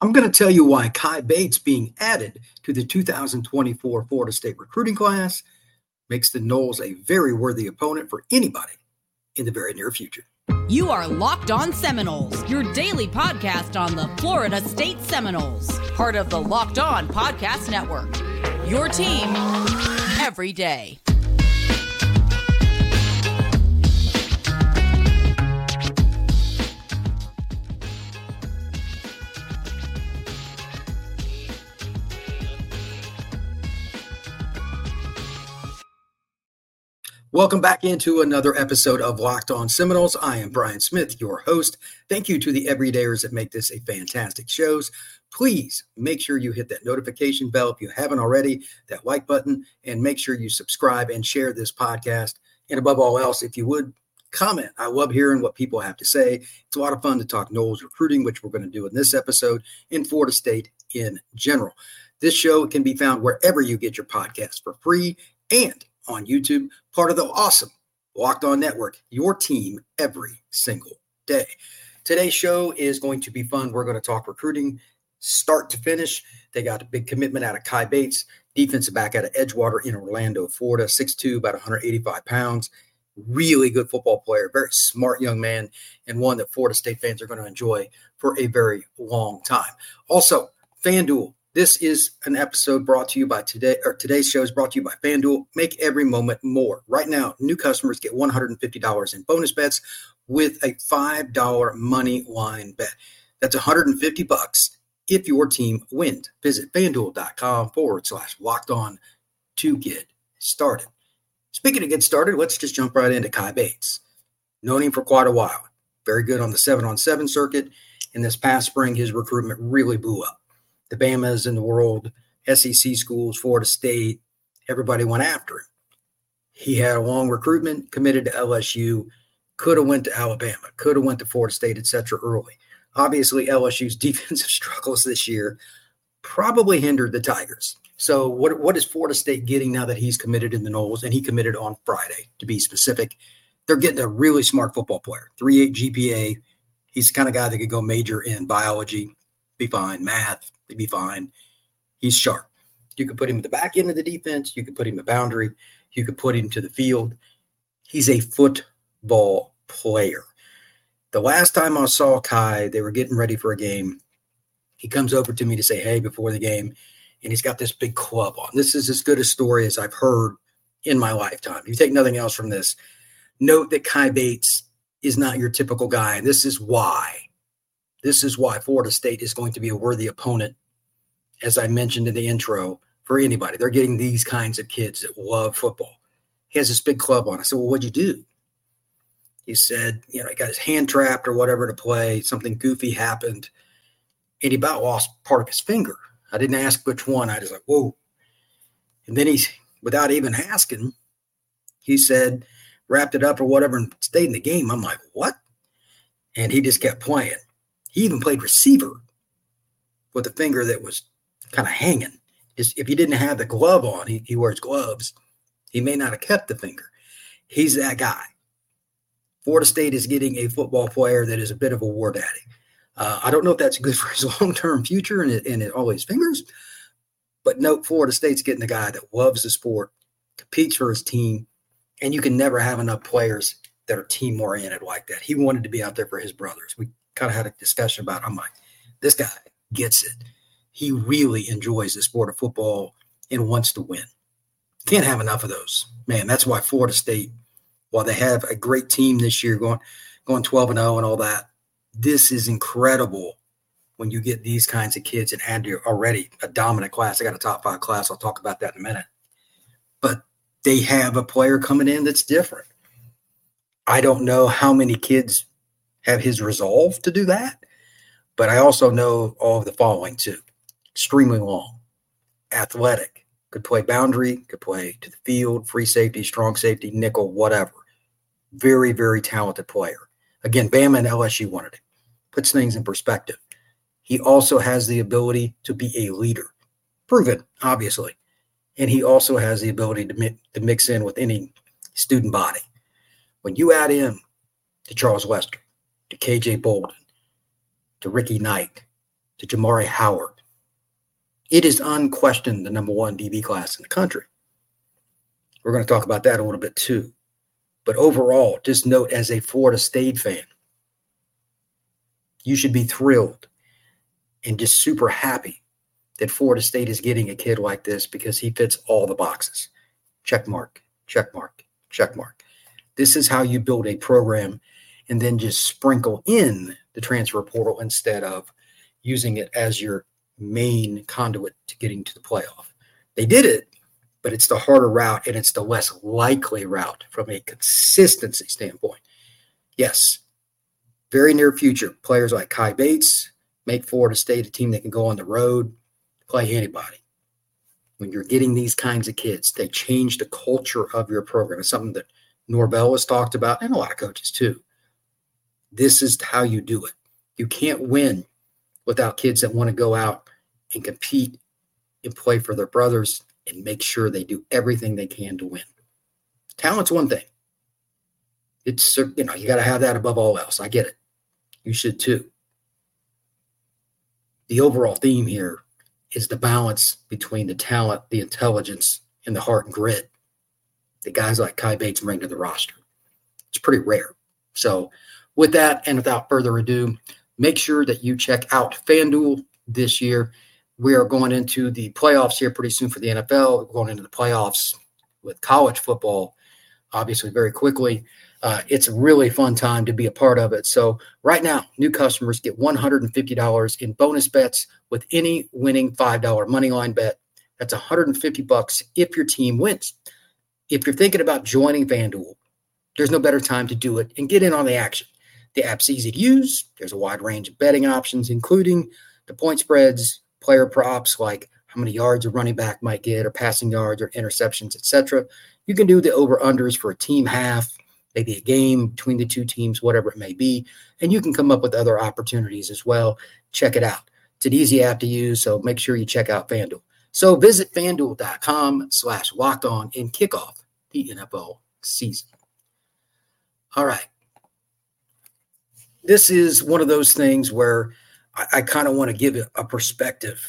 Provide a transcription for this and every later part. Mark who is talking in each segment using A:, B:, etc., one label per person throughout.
A: I'm going to tell you why Cai Bates being added to the 2024 Florida State recruiting class makes the Noles a very worthy opponent for anybody in the very near future.
B: You are Locked On Seminoles, your daily podcast on the Florida State Seminoles, part of the Locked On Podcast Network. Your team every day.
A: Welcome back into another episode of Locked On Seminoles. I am Brian Smith, your host. Thank you to the everydayers that make this a fantastic show. Please make sure you hit that notification bell if you haven't already, that like button, and make sure you subscribe and share this podcast. And above all else, if you would comment, I love hearing what people have to say. It's a lot of fun to talk Noles recruiting, which we're going to do in this episode, in Florida State in general. This show can be found wherever you get your podcast for free and on YouTube, part of the awesome Locked On Network, your team every single day. Today's show is going to be fun. We're going to talk recruiting start to finish. They got a big commitment out of Cai Bates, defensive back out of Edgewater in Orlando, Florida, 6'2, about 185 pounds. Really good football player, very smart young man, and one that Florida State fans are going to enjoy for a very long time. Also, FanDuel this is an episode brought to you by today, or today's show is brought to you by FanDuel. Make every moment more. Right now, new customers get $150 in bonus bets with a $5 money line bet. That's 150 bucks if your team wins. Visit fanduel.com forward slash locked on to get started. Speaking of get started, let's just jump right into Cai Bates. Known him for quite a while. Very good on the seven on seven circuit. In this past spring, his recruitment really blew up the Bamas in the world, SEC schools, Florida State, everybody went after him. He had a long recruitment, committed to LSU, could have went to Alabama, could have went to Florida State, etc. early. Obviously, LSU's defensive struggles this year probably hindered the Tigers. So, what what is Florida State getting now that he's committed in the Noles and he committed on Friday? To be specific, they're getting a really smart football player, 3.8 GPA. He's the kind of guy that could go major in biology, be fine, math, He'd be fine. He's sharp. You could put him at the back end of the defense. You could put him at boundary. You could put him to the field. He's a football player. The last time I saw Cai, they were getting ready for a game. He comes over to me to say, Hey, before the game, and he's got this big club on. This is as good a story as I've heard in my lifetime. If you take nothing else from this, note that Cai Bates is not your typical guy. And this is why this is why Florida State is going to be a worthy opponent, as I mentioned in the intro, for anybody. They're getting these kinds of kids that love football. He has this big club on. I said, Well, what'd you do? He said, You know, he got his hand trapped or whatever to play. Something goofy happened. And he about lost part of his finger. I didn't ask which one. I was like, Whoa. And then he's, without even asking, he said, wrapped it up or whatever and stayed in the game. I'm like, What? And he just kept playing. He even played receiver with a finger that was kind of hanging. If he didn't have the glove on, he, he wears gloves. He may not have kept the finger. He's that guy. Florida State is getting a football player that is a bit of a war daddy. Uh, I don't know if that's good for his long term future and, and all his fingers, but note Florida State's getting a guy that loves the sport, competes for his team, and you can never have enough players that are team oriented like that. He wanted to be out there for his brothers. We kind of had a discussion about. I'm like, this guy gets it. He really enjoys the sport of football and wants to win. Can't have enough of those. Man, that's why Florida State, while they have a great team this year going going 12 and 0 and all that, this is incredible when you get these kinds of kids and to already a dominant class. I got a top five class. I'll talk about that in a minute. But they have a player coming in that's different. I don't know how many kids have his resolve to do that. But I also know all of the following too extremely long, athletic, could play boundary, could play to the field, free safety, strong safety, nickel, whatever. Very, very talented player. Again, Bama and LSU wanted him. Puts things in perspective. He also has the ability to be a leader, proven, obviously. And he also has the ability to, mi- to mix in with any student body. When you add in to Charles Lester, to KJ Bolden, to Ricky Knight, to Jamari Howard. It is unquestioned the number one DB class in the country. We're going to talk about that a little bit too. But overall, just note as a Florida State fan, you should be thrilled and just super happy that Florida State is getting a kid like this because he fits all the boxes. Check mark, check mark, check mark. This is how you build a program and then just sprinkle in the transfer portal instead of using it as your main conduit to getting to the playoff. They did it, but it's the harder route and it's the less likely route from a consistency standpoint. Yes, very near future, players like Cai Bates make Florida State a team that can go on the road, play anybody. When you're getting these kinds of kids, they change the culture of your program. It's something that Norvell has talked about, and a lot of coaches too. This is how you do it. You can't win without kids that want to go out and compete and play for their brothers and make sure they do everything they can to win. Talent's one thing. It's you know, you got to have that above all else. I get it. You should too. The overall theme here is the balance between the talent, the intelligence, and the heart and grit that guys like Cai Bates bring to the roster. It's pretty rare. So, with that, and without further ado, make sure that you check out FanDuel this year. We are going into the playoffs here pretty soon for the NFL. We're going into the playoffs with college football, obviously, very quickly. Uh, it's a really fun time to be a part of it. So, right now, new customers get $150 in bonus bets with any winning $5 money line bet. That's 150 bucks if your team wins. If you're thinking about joining FanDuel, there's no better time to do it and get in on the action. The app's easy to use. There's a wide range of betting options, including the point spreads, player props like how many yards a running back might get, or passing yards, or interceptions, etc. You can do the over unders for a team half, maybe a game between the two teams, whatever it may be. And you can come up with other opportunities as well. Check it out. It's an easy app to use, so make sure you check out FanDuel. So visit fanduel.com slash locked on and kick off the NFL season. All right. This is one of those things where I, I kind of want to give it a perspective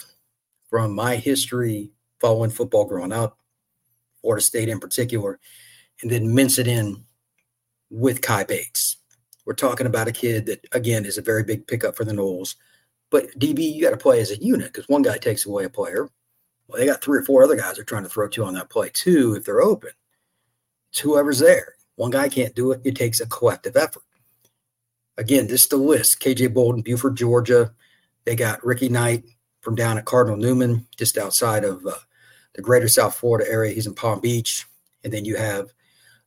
A: from my history following football growing up, Florida State in particular, and then mince it in with Cai Bates. We're talking about a kid that, again, is a very big pickup for the Noles. But DB, you got to play as a unit because one guy takes away a player. Well, they got three or four other guys they're trying to throw to on that play too if they're open. It's whoever's there. One guy can't do it. It takes a collective effort. Again, this is the list. KJ Bolden, Buford, Georgia. They got Ricky Knight from down at Cardinal Newman, just outside of uh, the greater South Florida area. He's in Palm Beach. And then you have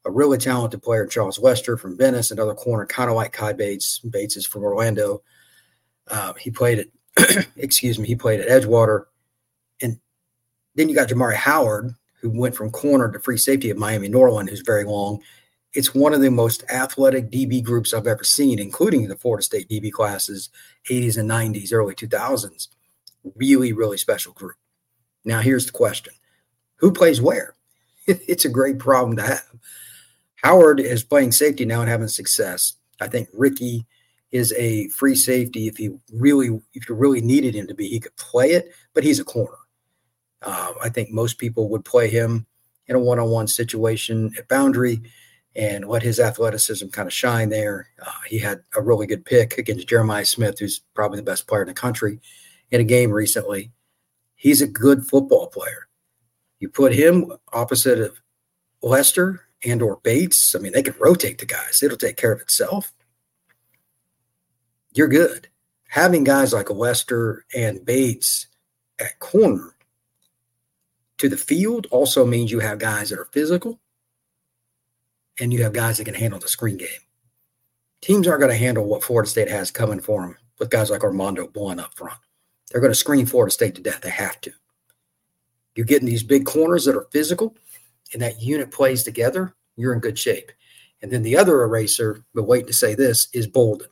A: a really talented player, Charles Lester from Venice, another corner, kind of like Cai Bates. Bates is from Orlando. Uh, he played at, excuse me, he played at Edgewater. And then you got Jamari Howard, who went from corner to free safety at Miami Norland, who's very long. It's one of the most athletic DB groups I've ever seen, including the Florida State DB classes, 80s and 90s, early 2000s. Really, really special group. Now, here's the question Who plays where? It's a great problem to have. Howard is playing safety now and having success. I think Ricky is a free safety. If he really, if you really needed him to be, he could play it, but he's a corner. Uh, I think most people would play him in a one-on-one situation at boundary and let his athleticism kind of shine there. Uh, he had a really good pick against Jeremiah Smith, who's probably the best player in the country, in a game recently. He's a good football player. You put him opposite of Lester and or Bates. I mean, they can rotate the guys. It'll take care of itself. You're good. Having guys like Lester and Bates at corner to the field also means you have guys that are physical and you have guys that can handle the screen game. Teams aren't going to handle what Florida State has coming for them with guys like Armondo Blunt up front. They're going to screen Florida State to death. They have to. You're getting these big corners that are physical, and that unit plays together. You're in good shape. And then the other eraser, but wait to say this, is Bolden.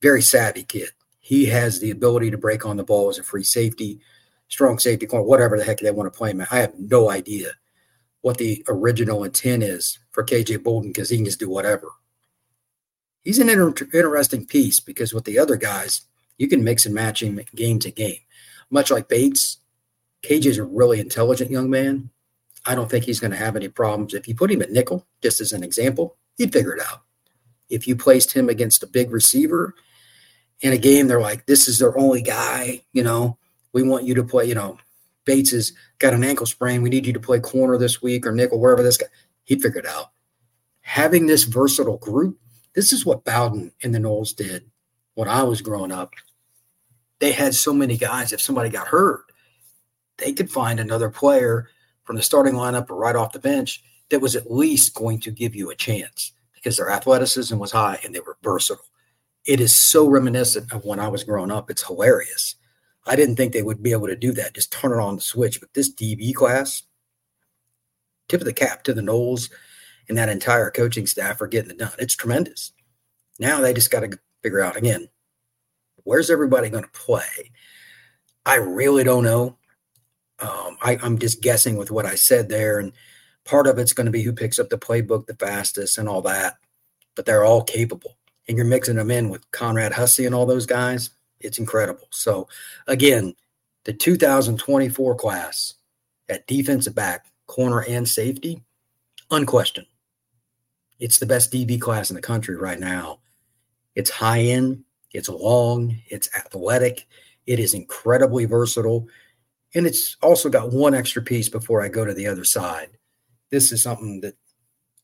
A: Very savvy kid. He has the ability to break on the ball as a free safety strong safety corner, whatever the heck they want to play him. I have no idea what the original intent is for KJ Bolden because he can just do whatever. He's an inter- interesting piece because with the other guys, You can mix and match him game to game. Much like Bates, KJ is a really intelligent young man. I don't think he's going to have any problems. If you put him at nickel, just as an example, he'd figure it out. If you placed him against a big receiver in a game, they're like, this is their only guy, you know, we want you to play, you know, Bates has got an ankle sprain. We need you to play corner this week or nickel, wherever this guy, He figured out. Having this versatile group, this is what Bowden and the Noles did when I was growing up. They had so many guys, if somebody got hurt, they could find another player from the starting lineup or right off the bench that was at least going to give you a chance because their athleticism was high and they were versatile. It is so reminiscent of when I was growing up. It's hilarious. I didn't think they would be able to do that, just turn it on the switch. But this DB class, tip of the cap to the Noles and that entire coaching staff for getting it done. It's tremendous. Now they just got to figure out again, where's everybody going to play? I really don't know. Um, I, I'm just guessing with what I said there. And part of it's going to be who picks up the playbook the fastest and all that. But they're all capable. And you're mixing them in with Conrad Hussey and all those guys. It's incredible. So, again, the 2024 class at defensive back, corner, and safety, unquestioned. It's the best DB class in the country right now. It's high end, it's long, it's athletic, it is incredibly versatile. And it's also got one extra piece before I go to the other side. This is something that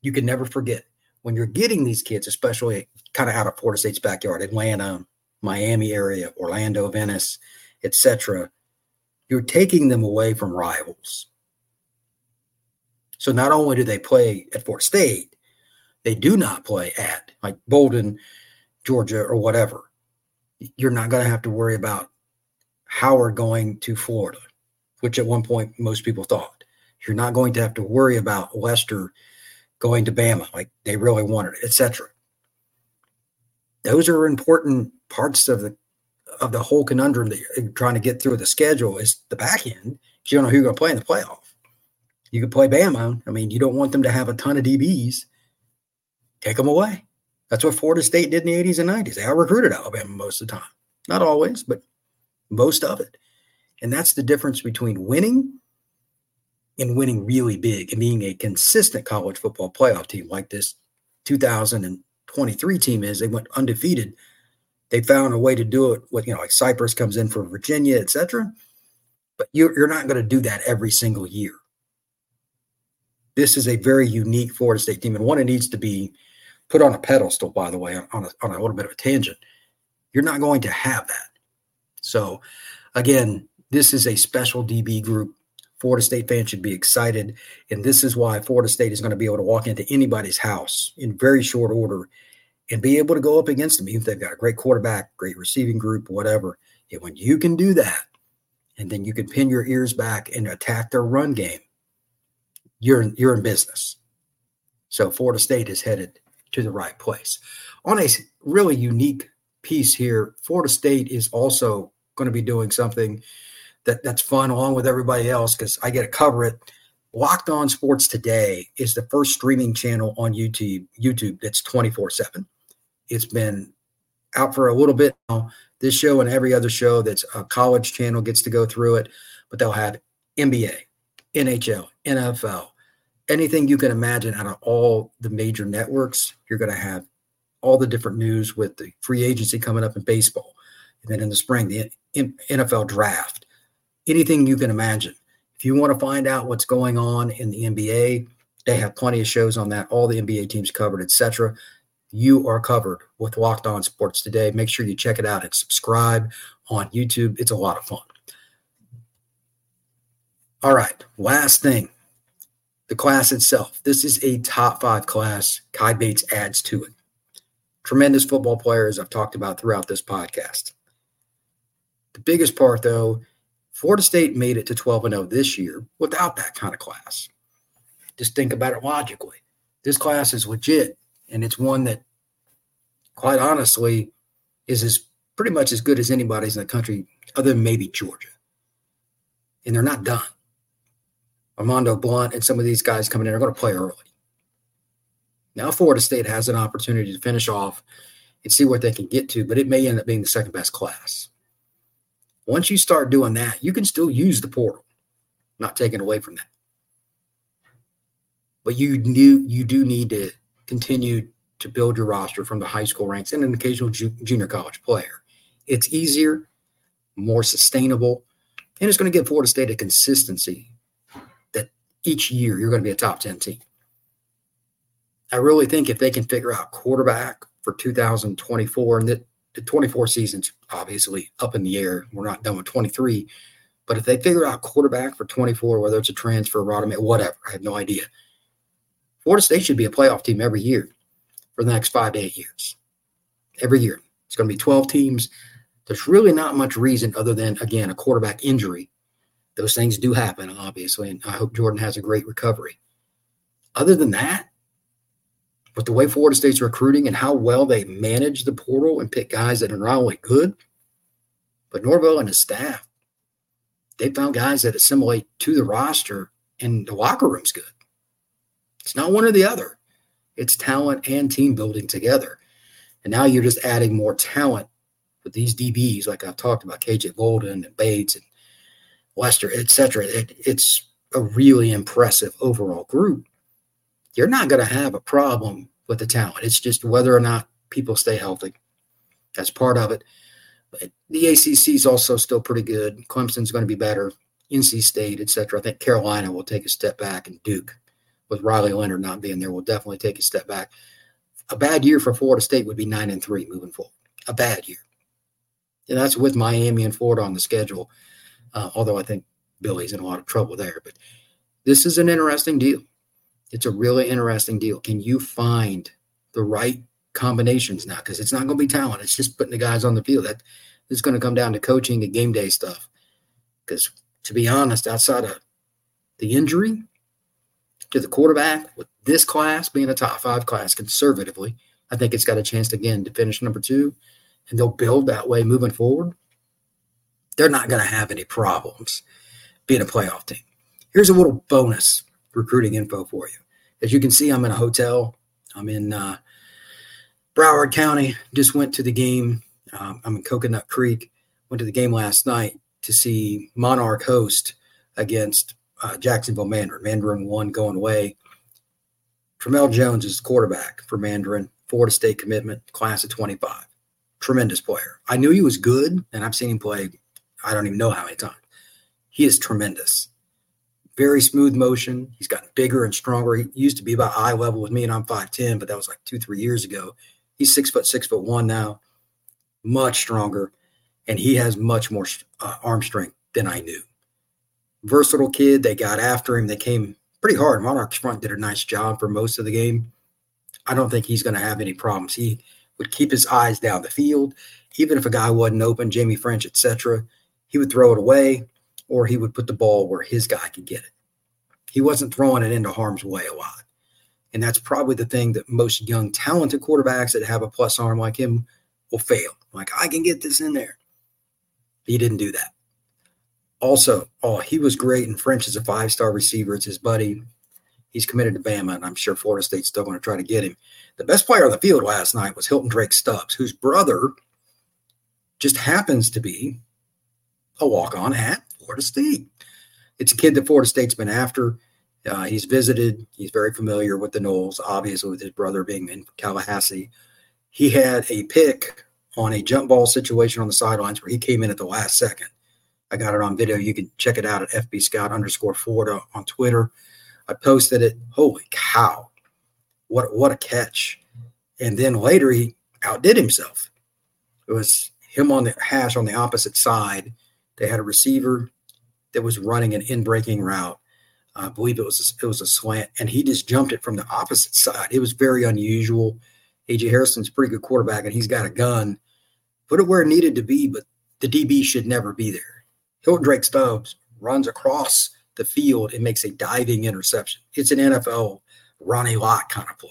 A: you can never forget when you're getting these kids, especially kind of out of Florida State's backyard, Atlanta, Miami area, Orlando, Venice, etc. You're taking them away from rivals. So not only do they play at Fort State, they do not play at like Bolden, Georgia, or whatever. You're not going to have to worry about Howard going to Florida, which at one point most people thought. You're not going to have to worry about Lester going to Bama, like they really wanted, etc. Those are important parts of the of the whole conundrum that you're trying to get through the schedule is the back end. You don't know who you're going to play in the playoff. You could play Bama. I mean, you don't want them to have a ton of DBs. Take them away. That's what Florida State did in the 80s and 90s. They out recruited Alabama most of the time. Not always, but most of it. And that's the difference between winning and winning really big and being a consistent college football playoff team like this 2023 team is. They went undefeated they found a way to do it with, you know, like Cyprus comes in for Virginia, et cetera. But you're, you're not going to do that every single year. This is a very unique Florida State team, and one that needs to be put on a pedestal, by the way, on a, on a little bit of a tangent. You're not going to have that. So, again, this is a special DB group. Florida State fans should be excited. And this is why Florida State is going to be able to walk into anybody's house in very short order and be able to go up against them, even if they've got a great quarterback, great receiving group, whatever. And when you can do that, and then you can pin your ears back and attack their run game, you're in, you're in business. So Florida State is headed to the right place. On a really unique piece here, Florida State is also going to be doing something that that's fun along with everybody else because I get to cover it. Locked On Sports Today is the first streaming channel on YouTube. YouTube that's twenty four seven. It's been out for a little bit now. This show and every other show that's a college channel gets to go through it, but they'll have NBA, NHL, NFL, anything you can imagine out of all the major networks. You're going to have all the different news with the free agency coming up in baseball. And then in the spring, the NFL draft, anything you can imagine. If you want to find out what's going on in the NBA, they have plenty of shows on that, all the NBA teams covered, etc you are covered with Locked On Sports today. Make sure you check it out and subscribe on YouTube. It's a lot of fun. All right, last thing the class itself. This is a top five class. Cai Bates adds to it. Tremendous football players I've talked about throughout this podcast. The biggest part, though, Florida State made it to 12 0 this year without that kind of class. Just think about it logically. This class is legit and it's one that, quite honestly, is as pretty much as good as anybody's in the country, other than maybe Georgia. And they're not done. Armando Blunt and some of these guys coming in are going to play early. Now, Florida State has an opportunity to finish off and see what they can get to, but it may end up being the second best class. Once you start doing that, you can still use the portal, not taken away from that. But you do you do need to continue to build your roster from the high school ranks and an occasional ju- junior college player. It's easier, more sustainable, and it's going to give Florida State a consistency that each year you're going to be a top 10 team. I really think if they can figure out quarterback for 2024, and the, the 24 season's obviously up in the air. We're not done with 23. But if they figure out quarterback for 24, whether it's a transfer, Rodham, whatever, I have no idea. Florida State should be a playoff team every year for the next five to eight years. Every year. It's going to be 12 teams. There's really not much reason other than, again, a quarterback injury. Those things do happen, obviously, and I hope Jordan has a great recovery. Other than that, with the way Florida State's recruiting and how well they manage the portal and pick guys that are not only good, but Norvell and his staff, they found guys that assimilate to the roster and the locker room's good. It's not one or the other. It's talent and team building together. And now you're just adding more talent with these DBs, like I've talked about, KJ Bolden and Bates and Lester, et cetera. It, it's a really impressive overall group. You're not going to have a problem with the talent. It's just whether or not people stay healthy. That's part of it. But the ACC is also still pretty good. Clemson's going to be better. NC State, et cetera. I think Carolina will take a step back, and Duke, with Riley Leonard not being there, will definitely take a step back. A bad year for Florida State would be nine and three moving forward. A bad year, and that's with Miami and Florida on the schedule. Uh, although I think Billy's in a lot of trouble there, but this is an interesting deal. It's a really interesting deal. Can you find the right combinations now? Because it's not going to be talent. It's just putting the guys on the field. That is going to come down to coaching and game day stuff. Because to be honest, outside of the injury to the quarterback, with this class being a top five class conservatively, I think it's got a chance again to finish number two, and they'll build that way moving forward. They're not going to have any problems being a playoff team. Here's a little bonus recruiting info for you. As you can see, I'm in a hotel. I'm in uh, Broward County. Just went to the game. Um, I'm in Coconut Creek. Went to the game last night to see Monarch host against uh, Jacksonville Mandarin. Mandarin won going away. Tramell Jones is quarterback for Mandarin. Florida State commitment, class of 25. Tremendous player. I knew he was good, and I've seen him play. I don't even know how many times. He is tremendous very smooth motion. He's gotten bigger and stronger. He used to be about eye level with me, and I'm 5'10, but that was like two, three years ago. He's six foot, six foot one now, much stronger, and he has much more uh, arm strength than I knew. Versatile kid. They got after him. They came pretty hard. Monarchs front did a nice job for most of the game. I don't think he's going to have any problems. He would keep his eyes down the field, even if a guy wasn't open, Jaime Ffrench, etc. He would throw it away or he would put the ball where his guy could get it. He wasn't throwing it into harm's way a lot. And that's probably the thing that most young, talented quarterbacks that have a plus arm like him will fail. Like, I can get this in there. He didn't do that. Also, oh, he was great. And Ffrench is a five star receiver. It's his buddy. He's committed to Bama, and I'm sure Florida State's still going to try to get him. The best player on the field last night was Hilton Drake Stubbs, whose brother just happens to be a walk on at Florida State. It's a kid that Florida State's been after. Uh, he's visited. He's very familiar with the Noles, obviously, with his brother being in Tallahassee. He had a pick on a jump ball situation on the sidelines where he came in at the last second. I got it on video. You can check it out at FB Scout underscore Florida on Twitter. I posted it. Holy cow. What, what a catch. And then later he outdid himself. It was him on the hash on the opposite side. They had a receiver that was running an in breaking route. I believe it was a, it was a slant, and he just jumped it from the opposite side. It was very unusual. AJ Harrison's a pretty good quarterback, and he's got a gun. Put it where it needed to be, but the DB should never be there. Hilton Drake Stubbs runs across the field and makes a diving interception. It's an NFL Ronnie Lott kind of play,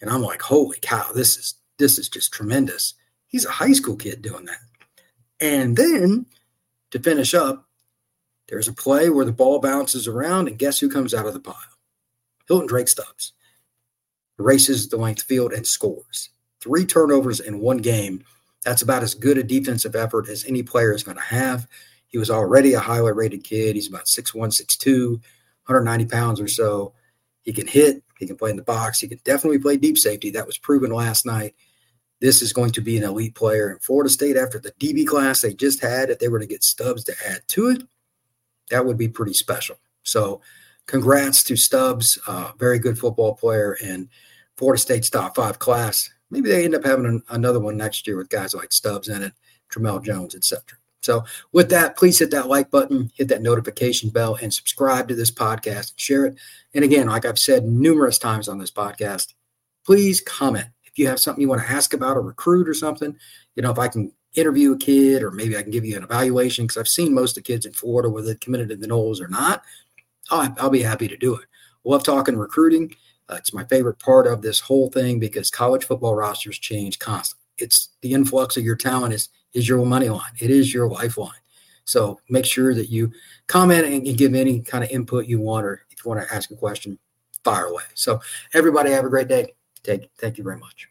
A: and I'm like, holy cow, this is this is just tremendous. He's a high school kid doing that, and then to finish up, there's a play where the ball bounces around, and guess who comes out of the pile? Hilton Drake Stubbs. Races the length field and scores. three turnovers in one game. That's about as good a defensive effort as any player is going to have. He was already a highly rated kid. He's about 6'1, 6'2, 190 pounds or so. He can hit, he can play in the box, he can definitely play deep safety. That was proven last night. This is going to be an elite player. in Florida State, after the DB class they just had, if they were to get Stubbs to add to it, that would be pretty special. So, congrats to Stubbs, uh, very good football player, and Florida State's top five class. Maybe they end up having an, another one next year with guys like Stubbs in it, Tramell Jones, etc. So, with that, please hit that like button, hit that notification bell, and subscribe to this podcast and share it. And again, like I've said numerous times on this podcast, please comment if you have something you want to ask about a recruit or something. You know, if I can interview a kid or maybe I can give you an evaluation because I've seen most of the kids in Florida, whether they committed to the Noles or not. I'll, I'll be happy to do it. Love talking recruiting. Uh, it's my favorite part of this whole thing because college football rosters change constantly. It's the influx of your talent is is your money line. It is your lifeline. So make sure that you comment and give any kind of input you want, or if you want to ask a question, fire away. So everybody have a great day. Take, thank you very much.